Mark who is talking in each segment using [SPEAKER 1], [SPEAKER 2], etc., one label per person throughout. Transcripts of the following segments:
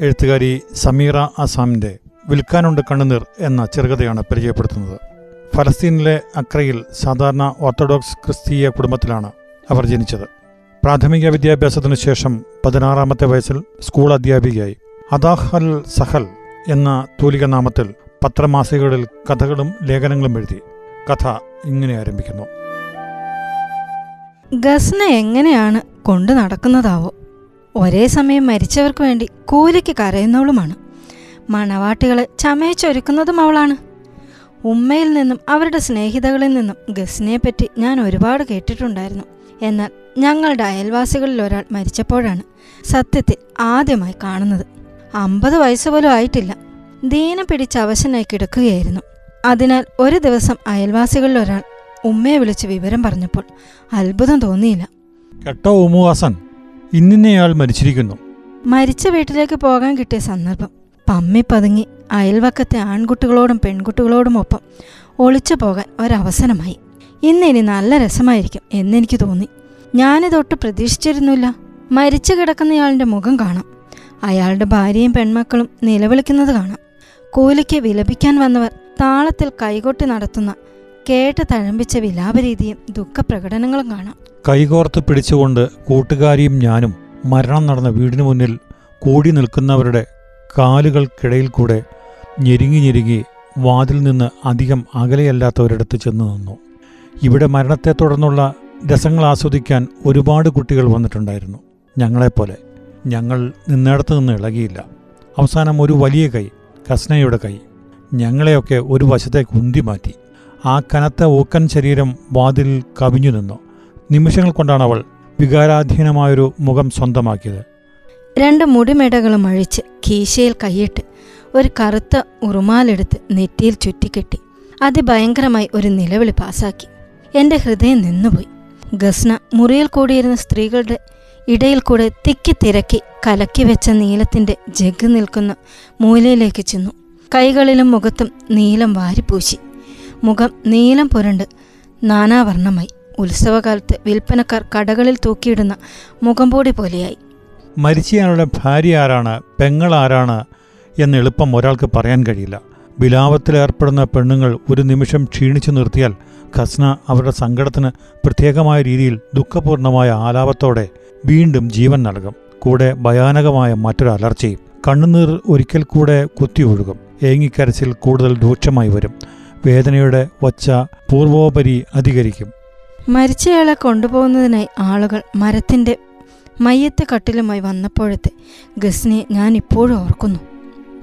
[SPEAKER 1] എഴുത്തുകാരി സമീറ അസാമിന്റെ വിൽക്കാനുണ്ട് കണ്ണുനീർ എന്ന ചെറുകഥയാണ് പരിചയപ്പെടുത്തുന്നത്. ഫലസ്തീനിലെ അക്രയിൽ സാധാരണ ഓർത്തഡോക്സ് ക്രിസ്തീയ കുടുംബത്തിലാണ് അവർ ജനിച്ചത്. പ്രാഥമിക വിദ്യാഭ്യാസത്തിനു ശേഷം പതിനാറാമത്തെ വയസ്സിൽ സ്കൂൾ അധ്യാപികയായി. അദാഹൽ സഹൽ എന്ന തൂലിക നാമത്തിൽ പത്രമാസികകളിൽ കഥകളും ലേഖനങ്ങളും എഴുതി. കഥ ഇങ്ങനെ ആരംഭിക്കുന്നു.
[SPEAKER 2] ഗസ്ന എങ്ങനെയാണ് കൊണ്ടു നടക്കുന്നതാവോ? ഒരേ സമയം മരിച്ചവർക്ക് വേണ്ടി കൂലിക്ക് കരയുന്നവളുമാണ്. മണവാട്ടികളെ ചമയച്ചൊരുക്കുന്നതും അവളാണ്. ഉമ്മയിൽ നിന്നും അവരുടെ സ്നേഹിതകളിൽ നിന്നും ഗസ്നയെപ്പറ്റി ഞാൻ ഒരുപാട് കേട്ടിട്ടുണ്ടായിരുന്നു. എന്നാൽ ഞങ്ങളുടെ അയൽവാസികളിൽ ഒരാൾ മരിച്ചപ്പോഴാണ് സത്യത്തിൽ ആദ്യമായി കാണുന്നത്. അമ്പത് വയസ്സ് പോലും ആയിട്ടില്ല. ദീനം പിടിച്ച് അവശനായി കിടക്കുകയായിരുന്നു. അതിനാൽ ഒരു ദിവസം അയൽവാസികളിൽ ഒരാൾ ഉമ്മയെ വിളിച്ച് വിവരം പറഞ്ഞപ്പോൾ അത്ഭുതം തോന്നിയില്ല.
[SPEAKER 1] കേട്ടോ ഉമു ഹസൻ. ഇന്നിന്നയാൾ മരിച്ചിരിക്കുന്നു.
[SPEAKER 2] മരിച്ച വീട്ടിലേക്ക് പോകാൻ കിട്ടിയ സന്ദർഭം. പമ്മി പതുങ്ങി അയൽവക്കത്തെ ആൺകുട്ടികളോടും പെൺകുട്ടികളോടും ഒപ്പം ഒളിച്ചു പോകാൻ ഒരവസരമായി. ഇന്ന് ഇനി നല്ല രസമായിരിക്കും എന്നെനിക്ക് തോന്നി. ഞാനിതൊട്ട് പ്രതീക്ഷിച്ചിരുന്നില്ല. മരിച്ചു കിടക്കുന്നയാളിന്റെ മുഖം കാണാം. അയാളുടെ ഭാര്യയും പെൺമക്കളും നിലവിളിക്കുന്നത് കാണാം. കൂലിക്ക് വിലപിക്കാൻ വന്നവർ താളത്തിൽ കൈകൊട്ടി നടത്തുന്ന കേട്ട് തഴമ്പിച്ച വിലാപരീതിയും ദുഃഖപ്രകടനങ്ങളും കാണാം.
[SPEAKER 1] കൈകോർത്ത് പിടിച്ചുകൊണ്ട് കൂട്ടുകാരിയും ഞാനും മരണം നടന്ന വീടിനു മുന്നിൽ കൂടി നിൽക്കുന്നവരുടെ കാലുകൾക്കിടയിൽ കൂടെ ഞെരുങ്ങി ഞെരുങ്ങി വാതിൽ നിന്ന് അധികം അകലെയല്ലാത്തവരടുത്ത് ചെന്നു നിന്നു. ഇവിടെ മരണത്തെ തുടർന്നുള്ള രസങ്ങൾ ആസ്വദിക്കാൻ ഒരുപാട് കുട്ടികൾ വന്നിട്ടുണ്ടായിരുന്നു. ഞങ്ങളെപ്പോലെ. ഞങ്ങൾ നിന്നിടത്ത് നിന്ന് ഇളകിയില്ല. അവസാനം ഒരു വലിയ കൈ കസ്നയുടെ കൈ ഞങ്ങളെയൊക്കെ ഒരു വശത്തേക്ക് ഉന്തി മാറ്റി ആ കനത്ത ഊക്കൻ ശരീരം വാതിൽ കവിഞ്ഞു നിന്നു. നിമിഷങ്ങൾ കൊണ്ടാണ് അവൾ വികാരാധീനമായൊരു മുഖം സ്വന്തമാക്കിയത്.
[SPEAKER 2] രണ്ട് മുടിമെടകളും അഴിച്ച് കീശയിൽ കൈയിട്ട് ഒരു കറുത്ത ഉറുമാലെടുത്ത് നെറ്റിയിൽ ചുറ്റിക്കെട്ടി. അതിഭയങ്കരമായി ഒരു നിലവിളി പാസാക്കി. എന്റെ ഹൃദയം നിന്നുപോയി. ഗസ്ന മുറിയിൽ കൂടിയിരുന്ന സ്ത്രീകളുടെ ഇടയിൽ കൂടെ തിക്കി തിരക്കി കലക്കി വെച്ച നീലത്തിന്റെ ജഗ് നിൽക്കുന്ന മൂലയിലേക്ക് ചെന്നു. കൈകളിലും മുഖത്തും നീലം വാരിപ്പൂശി. മുഖം നീലം പുരണ്ട് നാനാവർണമായി. ഉത്സവകാലത്ത് വിൽപ്പനക്കാർ കടകളിൽ തൂക്കിയിടുന്ന മുഖംപൂടി പോലെയായി.
[SPEAKER 1] മരിച്ചയാളുടെ ഭാര്യ ആരാണ് പെങ്ങൾ ആരാണ് എന്ന് എളുപ്പം ഒരാൾക്ക് പറയാൻ കഴിയില്ല. വിലാപത്തിലേർപ്പെടുന്ന പെണ്ണുങ്ങൾ ഒരു നിമിഷം ക്ഷീണിച്ചു നിർത്തിയാൽ ഖസ്ന അവരുടെ സങ്കടത്തിന് പ്രത്യേകമായ രീതിയിൽ ദുഃഖപൂർണമായ ആലാപത്തോടെ വീണ്ടും ജീവൻ നൽകും. കൂടെ ഭയാനകമായ മറ്റൊരു അലർച്ചയും. കണ്ണുനീർ ഒരിക്കൽ കൂടെ കുത്തിയൊഴുകും ഏങ്ങിക്കരച്ചിൽ കൂടുതൽ രൂക്ഷമായി വരും. വേദനയുടെ ഒച്ച പൂർവോപരി അധികരിക്കും.
[SPEAKER 2] മരിച്ചയാളെ കൊണ്ടുപോകുന്നതിനായി ആളുകൾ മരത്തിന്റെ മയ്യത്ത് കട്ടിലുമായി വന്നപ്പോഴത്തെ ഗസ്നിയെ ഞാൻ ഇപ്പോഴും ഓർക്കുന്നു.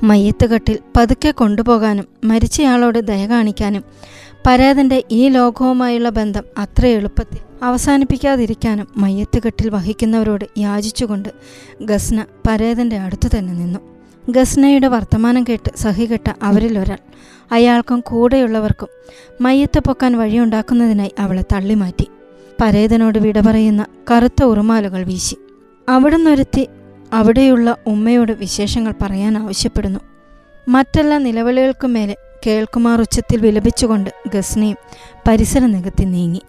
[SPEAKER 2] മയ്യത്ത് കട്ടിൽ പതുക്കെ കൊണ്ടുപോകാനും മരിച്ചയാളോട് ദയ കാണിക്കാനും പരാതിന്റെ ഈ ലോകവുമായുള്ള ബന്ധം അത്ര എളുപ്പത്തിൽ അവസാനിപ്പിക്കാതിരിക്കാനും മയ്യത്ത് കെട്ടിൽ വഹിക്കുന്നവരോട് യാചിച്ചുകൊണ്ട് ഗസ്ന പരേതന്റെ അടുത്തു തന്നെ നിന്നു. ഗസ്നയുടെ വർത്തമാനം കേട്ട് സഹികെട്ട അവരിൽ ഒരാൾ. അയാൾക്കും കൂടെയുള്ളവർക്കും മയ്യത്ത് പൊക്കാൻ വഴിയുണ്ടാക്കുന്നതിനായി അവളെ തള്ളിമാറ്റി. പരേതനോട് വിട പറയുന്ന കറുത്ത ഉറുമാലുകൾ വീശി. അവിടുന്നൊരുത്തി അവിടെയുള്ള ഉമ്മയോട് വിശേഷങ്ങൾ പറയാൻ ആവശ്യപ്പെടുന്നു. മറ്റെല്ലാ നിലവിളികൾക്കും മേലെ കേൾക്കുമാർ ഉച്ചത്തിൽ വിലപിച്ചുകൊണ്ട് ഗസ്നയും പരിസര നികത്തി നീങ്ങി.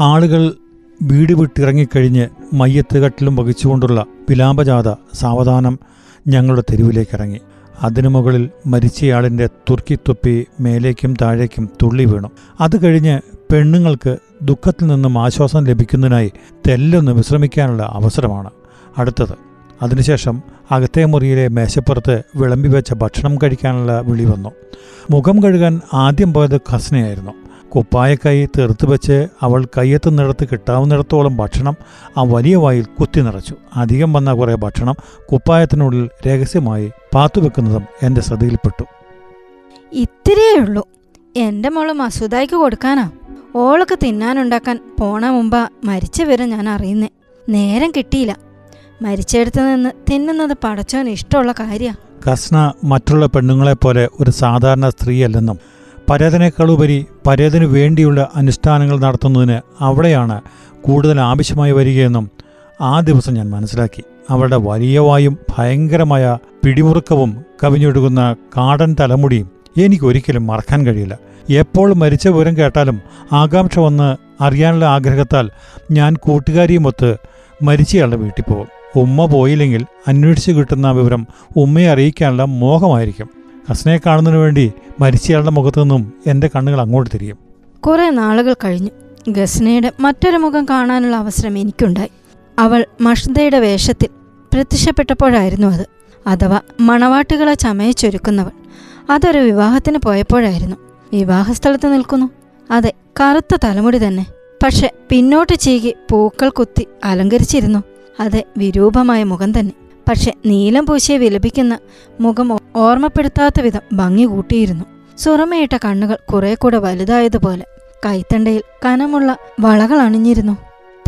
[SPEAKER 1] ആളുകൾ വീട് വിട്ടിറങ്ങിക്കഴിഞ്ഞ് മയ്യത്ത് കട്ടിലും വഹിച്ചുകൊണ്ടുള്ള വിലാപജാഥ സാവധാനം ഞങ്ങളുടെ തെരുവിലേക്കിറങ്ങി അതിനു മുകളിൽ മരിച്ചയാളിന്റെ തുർക്കിത്തൊപ്പി മേലേക്കും താഴേക്കും തുള്ളി വീണു. അത് കഴിഞ്ഞ് പെണ്ണുങ്ങൾക്ക് ദുഃഖത്തിൽ നിന്നും ആശ്വാസം ലഭിക്കുന്നതിനായി തെല്ലൊന്ന് വിശ്രമിക്കാനുള്ള അവസരമാണ് അടുത്തത്. അതിനുശേഷം അകത്തെ മുറിയിലെ മേശപ്പുറത്ത് വിളമ്പി വെച്ച ഭക്ഷണം കഴിക്കാനുള്ള വിളി വന്നു. മുഖം കഴുകാൻ ആദ്യം പോയത് ഖസ്നയായിരുന്നു. കുപ്പായക്കൈ തീർത്ത് വെച്ച് അവൾ കയ്യെത്തുന്നിടത്ത് കിട്ടാവുന്നിടത്തോളം ഭക്ഷണം ആ വലിയ വായിൽ കുത്തി നിറച്ചു. അധികം വന്ന കുറേ ഭക്ഷണം കുപ്പായത്തിനുള്ളിൽ രഹസ്യമായി പാത്തുവെക്കുന്നതും എന്റെ ശ്രദ്ധയിൽപ്പെട്ടു.
[SPEAKER 2] ഇത്രയേ ഉള്ളൂ എന്റെ മോൾ മസൂദായിക്ക് കൊടുക്കാനാ. ഓളൊക്കെ തിന്നാനുണ്ടാക്കാൻ പോണ മുമ്പ് മരിച്ച വിവരം ഞാൻ അറിയുന്നേ. നേരം കിട്ടിയില്ല. മരിച്ചെടുത്ത് നിന്ന് തിന്നുന്നത് പടച്ചോന് ഇഷ്ടമുള്ള കാര്യ.
[SPEAKER 1] കസ്ന മറ്റുള്ള പെണ്ണുങ്ങളെപ്പോലെ ഒരു സാധാരണ സ്ത്രീയല്ലെന്നും പരേതനേക്കാളുപരി പരേതന് വേണ്ടിയുള്ള അനുഷ്ഠാനങ്ങൾ നടത്തുന്നതിന് അവിടെയാണ് കൂടുതൽ ആവശ്യമായി വരികയെന്നും ആ ദിവസം ഞാൻ മനസ്സിലാക്കി. അവളുടെ വലിയ വായും ഭയങ്കരമായ പിടിമുറുക്കവും കവിഞ്ഞൊഴുകുന്ന കാടൻ തലമുടിയും എനിക്കൊരിക്കലും മറക്കാൻ കഴിയില്ല. എപ്പോൾ മരിച്ച വിവരം കേട്ടാലും ആകാംക്ഷ വന്ന് അറിയാനുള്ള ആഗ്രഹത്താൽ ഞാൻ കൂട്ടുകാരിയുമൊത്ത് മരിച്ചയാളുടെ വീട്ടിൽ പോകും. ഉമ്മ പോയില്ലെങ്കിൽ അന്വേഷിച്ച് കിട്ടുന്ന വിവരം ഉമ്മയെ അറിയിക്കാനുള്ള മോഹമായിരിക്കും. ഹസ്നയെ കാണുന്നതിന് വേണ്ടി മരിച്ചയാളുടെ മുഖത്തു നിന്നും എന്റെ കണ്ണുകൾ അങ്ങോട്ട് തിരിയും.
[SPEAKER 2] കുറെ നാളുകൾ കഴിഞ്ഞു. ഗസ്നയുടെ മറ്റൊരു മുഖം കാണാനുള്ള അവസരം എനിക്കുണ്ടായി. അവൾ മഷ്ദയുടെ വേഷത്തിൽ പ്രത്യക്ഷപ്പെട്ടപ്പോഴായിരുന്നു അത്. അഥവാ മണവാട്ടുകളെ ചമയച്ചൊരുക്കുന്നവൾ അതൊരു വിവാഹത്തിന് പോയപ്പോഴായിരുന്നു. വിവാഹസ്ഥലത്ത് നിൽക്കുന്നു. അതെ കറുത്ത തലമുടി തന്നെ. പക്ഷെ പിന്നോട്ട് ചീകി പൂക്കൾ കുത്തി അലങ്കരിച്ചിരുന്നു. അതെ വിരൂപമായ മുഖം തന്നെ. പക്ഷെ നീലം പൂശിയെ വിലപിക്കുന്ന മുഖം ഓർമ്മപ്പെടുത്താത്ത വിധം ഭംഗി കൂട്ടിയിരുന്നു. സുറമയിട്ട കണ്ണുകൾ കുറെ കൂടെ വലുതായതുപോലെ കൈത്തണ്ടയിൽ കനമുള്ള വളകൾ അണിഞ്ഞിരുന്നു.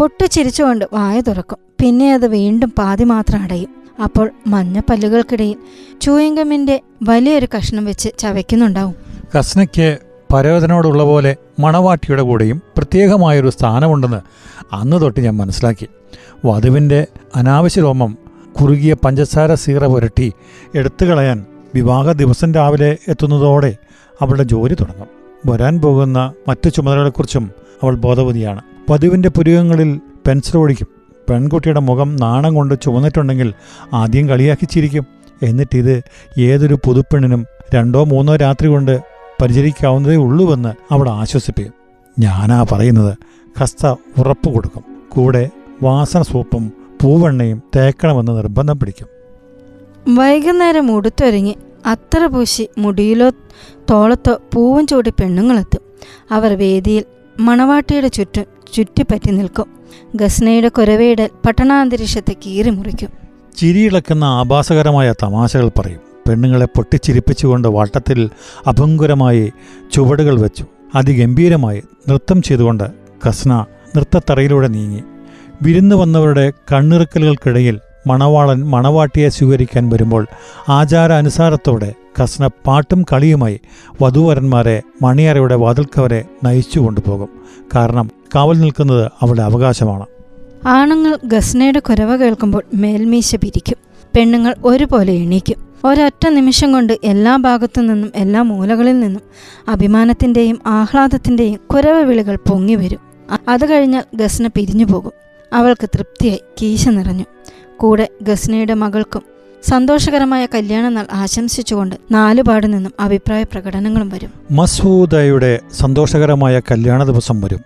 [SPEAKER 2] പൊട്ടിച്ചിരിച്ചുകൊണ്ട് വായ തുറക്കും. പിന്നെ അത് വീണ്ടും പാതി മാത്രം അടയും. അപ്പോൾ മഞ്ഞപ്പല്ലുകൾക്കിടയിൽ ചൂയിങ്കമ്മിന്റെ വലിയൊരു കഷ്ണം വെച്ച് ചവയ്ക്കുന്നുണ്ടാവും.
[SPEAKER 1] കസ്നയ്ക്ക് പരവതനോടുള്ള പോലെ മണവാട്ടിയുടെ കൂടെയും പ്രത്യേകമായൊരു സ്ഥാനമുണ്ടെന്ന് അന്ന് തൊട്ട് ഞാൻ മനസ്സിലാക്കി. വധുവിന്റെ അനാവശ്യ രോമം കുറുകിയ പഞ്ചസാര സീറ പുരട്ടി എടുത്തു കളയാൻ വിവാഹ ദിവസം രാവിലെ എത്തുന്നതോടെ അവളുടെ ജോലി തുടങ്ങും. വരാൻ പോകുന്ന മറ്റു ചുമതലകളെക്കുറിച്ചും അവൾ ബോധവതിയാണ്. പതിവിന്റെ പുരുകങ്ങളിൽ പെൻസിൽ ഓടിക്കും പെൺകുട്ടിയുടെ മുഖം നാണം കൊണ്ട് ചുവന്നിട്ടുണ്ടെങ്കിൽ ആദ്യം കളിയാക്കി ചിരിക്കും. എന്നിട്ടിത് ഏതൊരു പുതുപ്പെണ്ണിനും രണ്ടോ മൂന്നോ രാത്രി കൊണ്ട് പരിചരിക്കാവുന്നതേ ഉള്ളൂവെന്ന് അവൾ ആശ്വസിപ്പിക്കും. ഞാനാ പറയുന്നത് കസ്ത ഉറപ്പ് കൊടുക്കും. കൂടെ വാസന സൂപ്പും പൂവെണ്ണയും തേക്കണമെന്ന് നിർബന്ധം പിടിക്കും.
[SPEAKER 2] വൈകുന്നേരം ഉടുത്തൊരുങ്ങി അത്ര പൂശി മുടിയിലോ തോളത്തോ പൂവും ചൂടി പെണ്ണുങ്ങളെത്തും. അവർ വേദിയിൽ മണവാട്ടിയുടെ ചുറ്റും ചുറ്റിപ്പറ്റി നിൽക്കും. ഗസ്നയുടെ കുരവയിടൽ പട്ടണാന്തരീക്ഷത്തെ കീറി മുറിക്കും.
[SPEAKER 1] ചിരിയിളക്കുന്ന ആഭാസകരമായ തമാശകൾ പറയും. പെണ്ണുങ്ങളെ പൊട്ടിച്ചിരിപ്പിച്ചുകൊണ്ട് വട്ടത്തിൽ അഭംഗുരമായി ചുവടുകൾ വെച്ചു. അതിഗംഭീരമായി നൃത്തം ചെയ്തുകൊണ്ട് കസ്ന നൃത്തത്തറയിലൂടെ നീങ്ങി. വിരുന്നു വന്നവരുടെ കണ്ണിറുക്കലുകൾക്കിടയിൽ മണവാളൻ മണവാട്ടിയെ സ്വീകരിക്കാൻ വരുമ്പോൾ ആചാരാനുസാരത്തോടെ കസ്ന പാട്ടും കളിയുമായി വധൂവരന്മാരെ മണിയറയുടെ വാതിൽക്കവരെ നയിച്ചു കൊണ്ടുപോകും. കാരണം കാവൽ നിൽക്കുന്നത് അവളുടെ അവകാശമാണ്.
[SPEAKER 2] ആണുങ്ങൾ ഗസ്നയുടെ കുരവ കേൾക്കുമ്പോൾ മേൽമീശ പിരിക്കും. പെണ്ണുങ്ങൾ ഒരുപോലെ എണീക്കും. ഒരൊറ്റ നിമിഷം കൊണ്ട് എല്ലാ ഭാഗത്തു നിന്നും എല്ലാ മൂലകളിൽ നിന്നും അഭിമാനത്തിന്റെയും ആഹ്ലാദത്തിന്റെയും കുരവ വിളികൾ പൊങ്ങി വരും. അത് കഴിഞ്ഞാൽ ഗസ്ന പിരിഞ്ഞു പോകും അവൾക്ക് തൃപ്തിയായി. കീശ നിറഞ്ഞു. കൂടെ ഗസ്നയുടെ മകൾക്കും സന്തോഷകരമായ കല്യാണനാൾ ആശംസിച്ചുകൊണ്ട് നാലുപാട് നിന്നും അഭിപ്രായ പ്രകടനങ്ങളും വരും.
[SPEAKER 1] മസൂദയുടെ സന്തോഷകരമായ കല്യാണ ദിവസം വരും.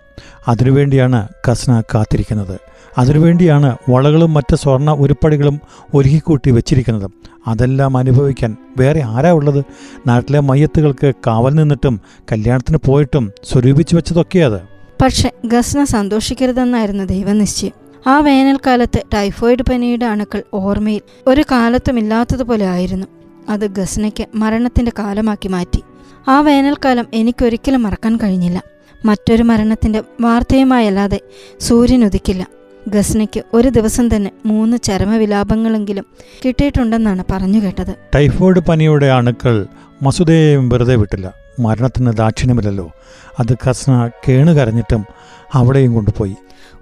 [SPEAKER 1] അതിനുവേണ്ടിയാണ് കസ്ന കാത്തിരിക്കുന്നത്. അതിനുവേണ്ടിയാണ് വളകളും മറ്റ് സ്വർണ ഉരുപ്പടികളും ഒരുക്കിക്കൂട്ടി വെച്ചിരിക്കുന്നത്. അതെല്ലാം അനുഭവിക്കാൻ വേറെ ആരാ ഉള്ളത്? നാട്ടിലെ മയ്യത്തുകൾക്ക് കാവൽ നിന്നിട്ടും കല്യാണത്തിന് പോയിട്ടും സ്വരൂപിച്ചു വെച്ചതൊക്കെയത്
[SPEAKER 2] പക്ഷെ ഗസ്ന സന്തോഷിക്കരുതെന്നായിരുന്നു ദൈവനിശ്ചയം. ആ വേനൽക്കാലത്ത് ടൈഫോയിഡ് പനിയുടെ അണുക്കൾ ഓർമ്മയിൽ ഒരു കാലത്തുമില്ലാത്തതുപോലെ ആയിരുന്നു. അത് ഗസ്നയ്ക്ക് മരണത്തിന്റെ കാലമാക്കി മാറ്റി. ആ വേനൽക്കാലം എനിക്കൊരിക്കലും മറക്കാൻ കഴിഞ്ഞില്ല. മറ്റൊരു മരണത്തിന്റെ വാർത്തയുമായല്ലാതെ സൂര്യൻ ഉദിക്കില്ല. ഗസ്നയ്ക്ക് ഒരു ദിവസം തന്നെ മൂന്ന് ചരമവിലാപങ്ങളെങ്കിലും കിട്ടിയിട്ടുണ്ടെന്നാണ് പറഞ്ഞു കേട്ടത്.
[SPEAKER 1] ടൈഫോയിഡ് പനിയുടെ അണുക്കൾ മസുദയെയും വെറുതെ വിട്ടില്ല. മരണത്തിന് ദാക്ഷിണ്യമില്ലല്ലോ. അത് കസ്ന കേണുകരഞ്ഞിട്ടും അവിടെയും കൊണ്ടുപോയി.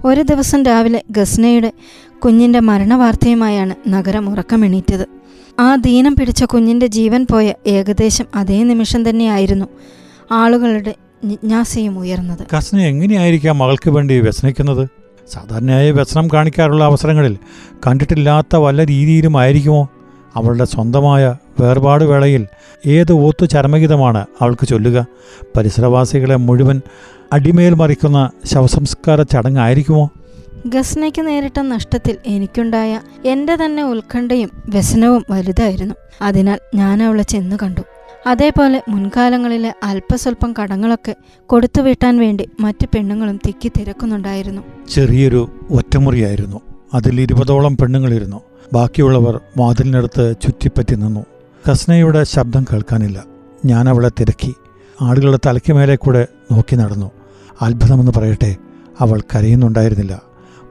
[SPEAKER 2] ഒരു ദിവസം രാവിലെ ഗസ്നയുടെ കുഞ്ഞിന്റെ മരണവാർത്തയുമായാണ് നഗരം ഉറക്കമെണീറ്റത്. ആ ദീനം പിടിച്ച കുഞ്ഞിന്റെ ജീവൻ പോയ ഏകദേശം അതേ നിമിഷം തന്നെയായിരുന്നു ആളുകളുടെ ജിജ്ഞാസയും ഉയർന്നത്.
[SPEAKER 1] ഗസ്ന എങ്ങനെയായിരിക്കാം മകൾക്ക് വേണ്ടി വ്യസനിക്കുന്നത്? സാധാരണയായി വ്യസനം കാണിക്കാറുള്ള അവസരങ്ങളിൽ കണ്ടിട്ടില്ലാത്ത വല്ല രീതിയിലുമായിരിക്കുമോ അവളുടെ സ്വന്തമായ വേർപാട് വേളയിൽ ഏത് ഓത്തു ചരമഗീതമാണ് അവൾക്ക് ചൊല്ലുക? പരിസരവാസികളെ മുഴുവൻ അടിമേൽ മറിക്കുന്ന ശവസംസ്കാര ചടങ്ങായിരിക്കുമോ?
[SPEAKER 2] ഗസ്നയ്ക്ക് നേരിട്ട നഷ്ടത്തിൽ എനിക്കുണ്ടായ എന്റെ തന്നെ ഉത്കണ്ഠയും വ്യസനവും വലുതായിരുന്നു. അതിനാൽ ഞാൻ അവളെ ചെന്നു കണ്ടു. അതേപോലെ മുൻകാലങ്ങളിലെ അല്പസ്വല്പം കടങ്ങളൊക്കെ കൊടുത്തു വീട്ടാൻ വേണ്ടി മറ്റു പെണ്ണുങ്ങളും തിക്കി തിരക്കുന്നുണ്ടായിരുന്നു.
[SPEAKER 1] ചെറിയൊരു ഒറ്റമുറിയായിരുന്നു. അതിൽ ഇരുപതോളം പെണ്ണുങ്ങളിരുന്നു. ബാക്കിയുള്ളവർ വാതിലിനടുത്ത് ചുറ്റിപ്പറ്റി നിന്നു. കസ്നയുടെ ശബ്ദം കേൾക്കാനില്ല. ഞാൻ അവളെ തിരക്കി. ആടുകളുടെ തലയ്ക്ക് മേലെ കൂടെ നോക്കി നടന്നു. അത്ഭുതമെന്ന് പറയട്ടെ അവൾ കരയുന്നുണ്ടായിരുന്നില്ല.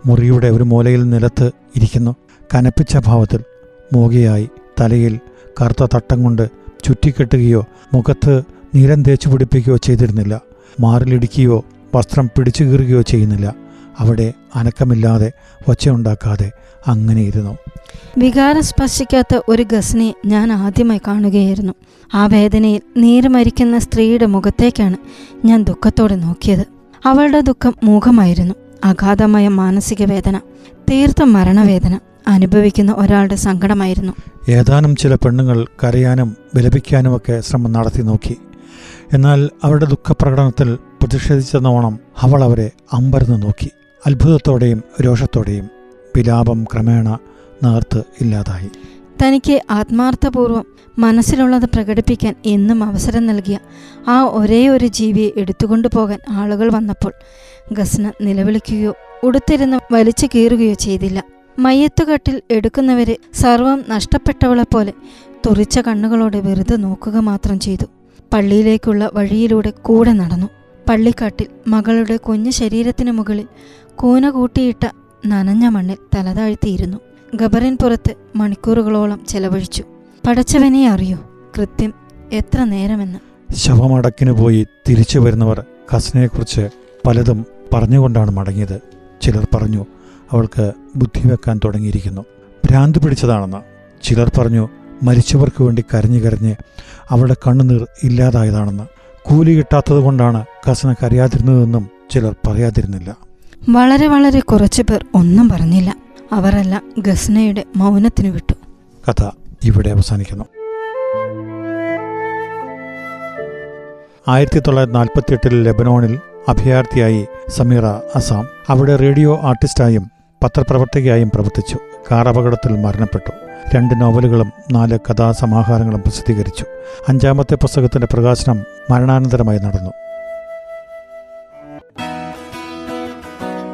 [SPEAKER 1] മുറിയുടെ ഒരു മൂലയിൽ നിലത്ത് ഇരിക്കുന്നു. കനപ്പിച്ച ഭാവത്തിൽ മൂകയായി തലയിൽ കറുത്ത തട്ടം കൊണ്ട് ചുറ്റിക്കെട്ടുകയോ മുഖത്ത് നീരം തേച്ചു പിടിപ്പിക്കുകയോ ചെയ്തിരുന്നില്ല. മാറിലിടിക്കുകയോ വസ്ത്രം പിടിച്ചു കീറുകയോ ചെയ്യുന്നില്ല. അവിടെ അനക്കമില്ലാതെ ഒച്ചയുണ്ടാക്കാതെ അങ്ങനെ ഇരുന്നു.
[SPEAKER 2] വികാരം സ്പർശിക്കാത്ത ഒരു ഗസ്നെ ഞാൻ ആദ്യമായി കാണുകയായിരുന്നു. ആ വേദനയിൽ നീര് മരിക്കുന്ന സ്ത്രീയുടെ മുഖത്തേക്കാണ് ഞാൻ ദുഃഖത്തോടെ നോക്കിയത്. അവളുടെ ദുഃഖം മൂഖമായിരുന്നു അഗാധമായ മാനസിക വേദന തീർത്ത മരണവേദന അനുഭവിക്കുന്ന ഒരാളുടെ സങ്കടമായിരുന്നു.
[SPEAKER 1] ഏതാനും ചില പെണ്ണുങ്ങൾ കരയാനും വിലപിക്കാനുമൊക്കെ ശ്രമം നടത്തി നോക്കി. എന്നാൽ അവരുടെ ദുഃഖപ്രകടനത്തിൽ പ്രതിഷേധിച്ചെന്നോണം അവൾ അവരെ അമ്പരന്ന് നോക്കി. അത്ഭുതത്തോടെയും രോഷത്തോടെയും വിലാപം ക്രമേണ നേർത്ത് ഇല്ലാതായി.
[SPEAKER 2] തനിക്ക് ആത്മാർത്ഥപൂർവം മനസ്സിലുള്ളത് പ്രകടിപ്പിക്കാൻ എന്നും അവസരം നൽകിയ ആ ഒരേ ഒരു ജീവിയെ എടുത്തുകൊണ്ടു പോകാൻ ആളുകൾ വന്നപ്പോൾ ഗസ്ന നിലവിളിക്കുകയോ ഉടുത്തിരുന്ന് വലിച്ചു കീറുകയോ ചെയ്തില്ല. മയ്യത്തുകട്ടിൽ എടുക്കുന്നവരെ സർവം നഷ്ടപ്പെട്ടവളെ പോലെ തുറിച്ച കണ്ണുകളോടെ വെറുതെ നോക്കുക മാത്രം ചെയ്തു. പള്ളിയിലേക്കുള്ള വഴിയിലൂടെ കൂടെ നടന്നു. പള്ളിക്കാട്ടിൽ മകളുടെ കുഞ്ഞു ശരീരത്തിന് മുകളിൽ കൂന കൂട്ടിയിട്ട നനഞ്ഞ മണ്ണിൽ തലതാഴ്ത്തിയിരുന്നു ഗബറിൻ പുറത്ത് മണിക്കൂറുകളോളം ചെലവഴിച്ചു. പടച്ചവനെ അറിയോ കൃത്യം എത്ര നേരമെന്ന്.
[SPEAKER 1] ശവമടക്കിനു പോയി തിരിച്ചു വരുന്നവർ കസിനെക്കുറിച്ച് പലതും പറഞ്ഞുകൊണ്ടാണ് മടങ്ങിയത്. ചിലർ പറഞ്ഞു അവൾക്ക് ബുദ്ധി വെക്കാൻ തുടങ്ങിയിരിക്കുന്നു. ഭ്രാന്ത് പിടിച്ചതാണെന്ന്. ചിലർ പറഞ്ഞു മരിച്ചവർക്ക് വേണ്ടി കരഞ്ഞു കരഞ്ഞ് അവളുടെ കണ്ണുനീർ ഇല്ലാതായതാണെന്ന്. കൂലി കിട്ടാത്തത് കൊണ്ടാണ് കസന കരയാതിരുന്നതെന്നും ചിലർ പറയാതിരുന്നില്ല.
[SPEAKER 2] വളരെ വളരെ കുറച്ചു പേർ ഒന്നും പറഞ്ഞില്ല. അവരെല്ലാം ഗസ്നയുടെ മൗനത്തിന് വിട്ടു.
[SPEAKER 1] കഥ ഇവിടെ അവസാനിക്കുന്നു. ആയിരത്തി തൊള്ളായിരത്തി നാൽപ്പത്തി എട്ടിൽ ലെബനോണിൽ അഭയാർത്ഥിയായി സമീറ അസാം അവിടെ റേഡിയോ ആർട്ടിസ്റ്റായും പത്രപ്രവർത്തകയായും പ്രവർത്തിച്ചു. കാർ അപകടത്തിൽ മരണപ്പെട്ടു. രണ്ട് നോവലുകളും നാല് കഥാസമാഹാരങ്ങളും പ്രസിദ്ധീകരിച്ചു. അഞ്ചാമത്തെ പുസ്തകത്തിന്റെ പ്രകാശനം മരണാനന്തരമായി നടന്നു.